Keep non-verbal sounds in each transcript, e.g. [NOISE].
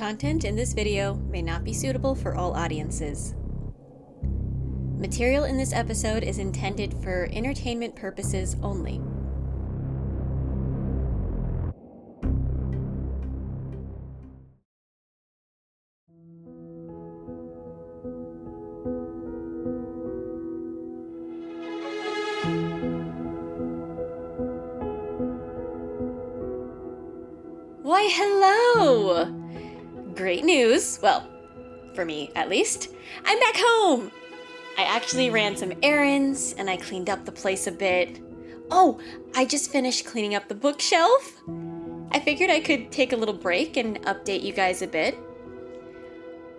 content in this video may not be suitable for all audiences. Material in this episode is intended for entertainment purposes only. Why, hello! Great news. Well, for me at least. I'm back home! I actually ran some errands and I cleaned up the place a bit. Oh, I just finished cleaning up the bookshelf. I figured I could take a little break and update you guys a bit.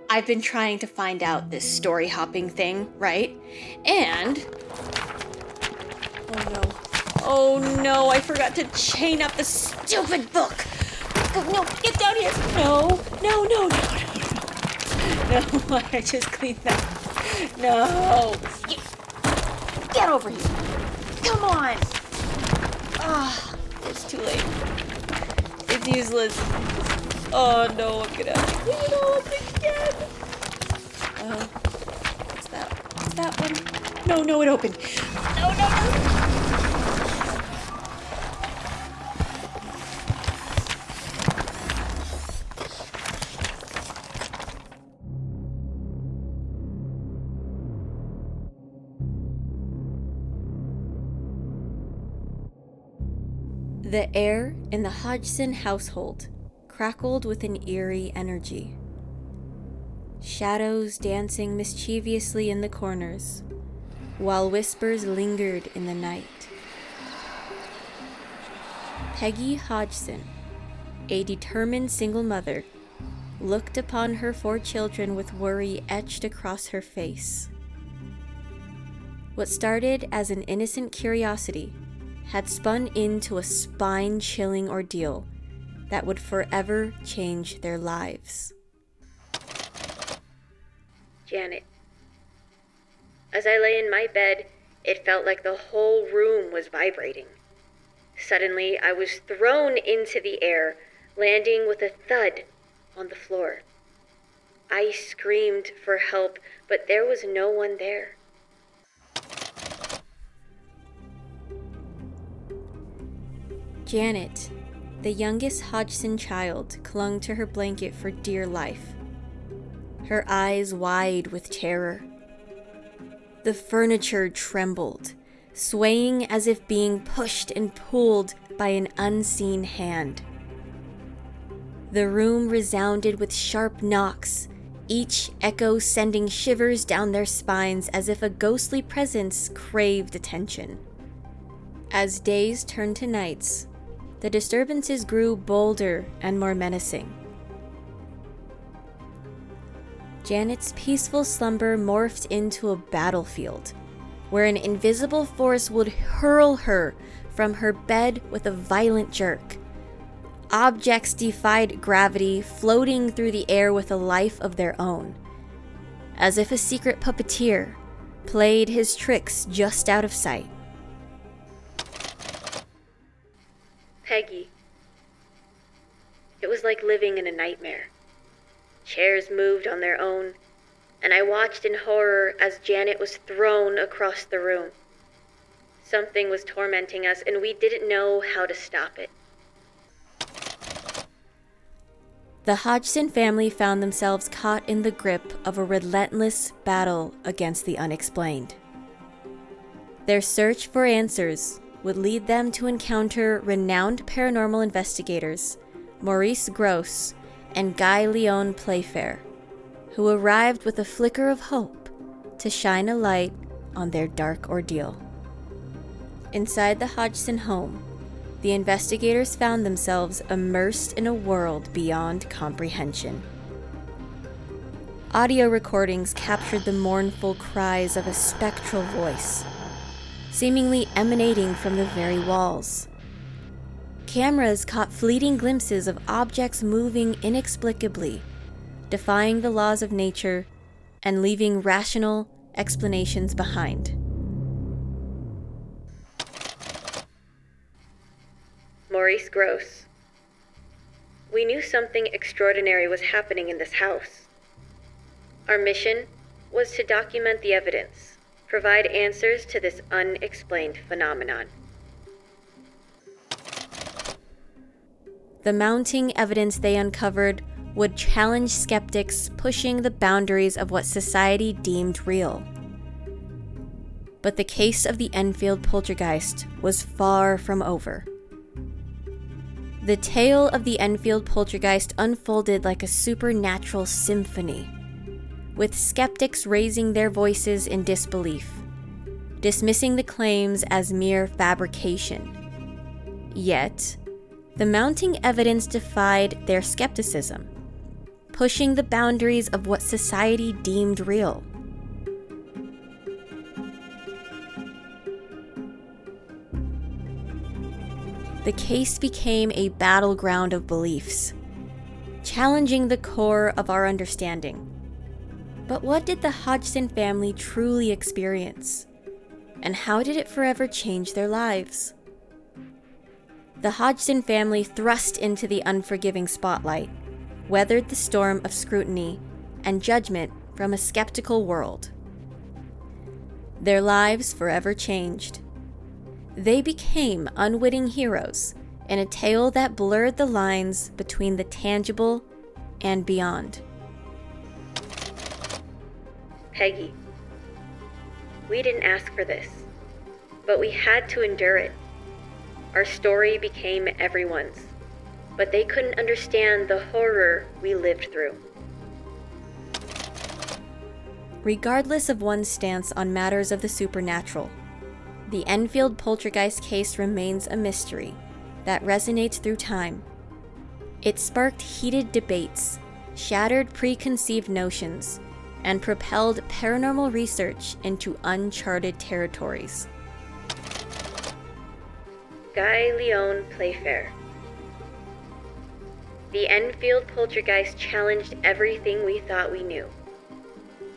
I've been trying to find out this story hopping thing, right? And. Oh no. Oh no, I forgot to chain up the stupid book! Oh, no, get down here! No, no, no, no, no, no. No, [LAUGHS] I just cleaned that. No! Get, over here! Come on! Ah, it's too late. It's useless. Oh no, to clean it all up again. Uh, what's that? What's that one? No, no, it opened. No, no, no. The air in the Hodgson household crackled with an eerie energy. Shadows dancing mischievously in the corners, while whispers lingered in the night. Peggy Hodgson, a determined single mother, looked upon her four children with worry etched across her face. What started as an innocent curiosity had spun into a spine chilling ordeal that would forever change their lives. Janet. As I lay in my bed, it felt like the whole room was vibrating. Suddenly, I was thrown into the air, landing with a thud on the floor. I screamed for help, but there was no one there. Janet, the youngest Hodgson child, clung to her blanket for dear life, her eyes wide with terror. The furniture trembled, swaying as if being pushed and pulled by an unseen hand. The room resounded with sharp knocks, each echo sending shivers down their spines as if a ghostly presence craved attention. As days turned to nights, the disturbances grew bolder and more menacing. Janet's peaceful slumber morphed into a battlefield, where an invisible force would hurl her from her bed with a violent jerk. Objects defied gravity, floating through the air with a life of their own, as if a secret puppeteer played his tricks just out of sight. Peggy. It was like living in a nightmare. Chairs moved on their own, and I watched in horror as Janet was thrown across the room. Something was tormenting us, and we didn't know how to stop it. The Hodgson family found themselves caught in the grip of a relentless battle against the unexplained. Their search for answers would lead them to encounter renowned paranormal investigators Maurice Grosse and Guy Lyon Playfair, who arrived with a flicker of hope to shine a light on their dark ordeal. Inside the Hodgson home, the investigators found themselves immersed in a world beyond comprehension. Audio recordings captured the mournful cries of a spectral voice seemingly emanating from the very walls. Cameras caught fleeting glimpses of objects moving inexplicably, defying the laws of nature and leaving rational explanations behind. Maurice Grosse. we knew something extraordinary was happening in this house. Our mission was to document the evidence, provide answers to this unexplained phenomenon. The mounting evidence they uncovered would challenge skeptics pushing the boundaries of what society deemed real. But the case of the Enfield poltergeist was far from over. The tale of the Enfield poltergeist unfolded like a supernatural symphony, with skeptics raising their voices in disbelief, dismissing the claims as mere fabrication. Yet, the mounting evidence defied their skepticism, pushing the boundaries of what society deemed real. The case became a battleground of beliefs, challenging the core of our understanding. But what did the Hodgson family truly experience? And how did it forever change their lives? The Hodgson family thrust into the unforgiving spotlight, weathered the storm of scrutiny and judgment from a skeptical world. Their lives forever changed. They became unwitting heroes in a tale that blurred the lines between the tangible and beyond. Peggy, we didn't ask for this, but we had to endure it. Our story became everyone's, but they couldn't understand the horror we lived through. Regardless of one's stance on matters of the supernatural, the Enfield poltergeist case remains a mystery that resonates through time. It sparked heated debates, shattered preconceived notions, and propelled paranormal research into uncharted territories. Guy Lyon Playfair. The Enfield poltergeist challenged everything we thought we knew.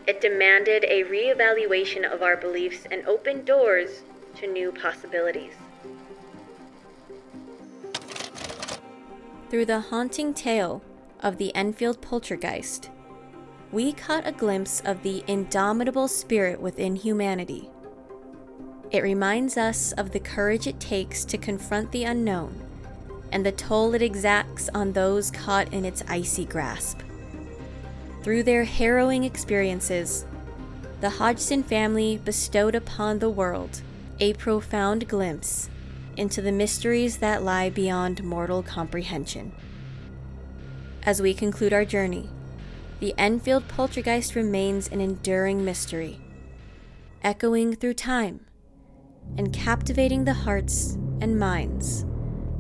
It demanded a reevaluation of our beliefs and opened doors to new possibilities. Through the haunting tale of the Enfield poltergeist, we caught a glimpse of the indomitable spirit within humanity it reminds us of the courage it takes to confront the unknown and the toll it exacts on those caught in its icy grasp. Through their harrowing experiences, the Hodgson family bestowed upon the world a profound glimpse into the mysteries that lie beyond mortal comprehension. As we conclude our journey, the Enfield poltergeist remains an enduring mystery, echoing through time and captivating the hearts and minds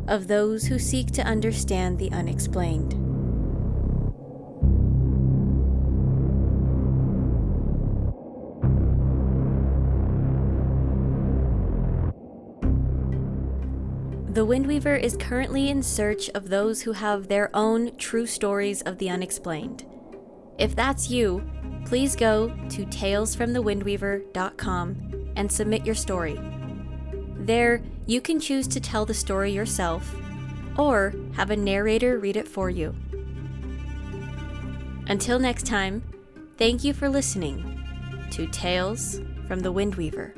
of those who seek to understand the unexplained. The Windweaver is currently in search of those who have their own true stories of the unexplained. If that's you, please go to talesfromthewindweaver.com and submit your story. There, you can choose to tell the story yourself or have a narrator read it for you. Until next time, thank you for listening to Tales from the Windweaver.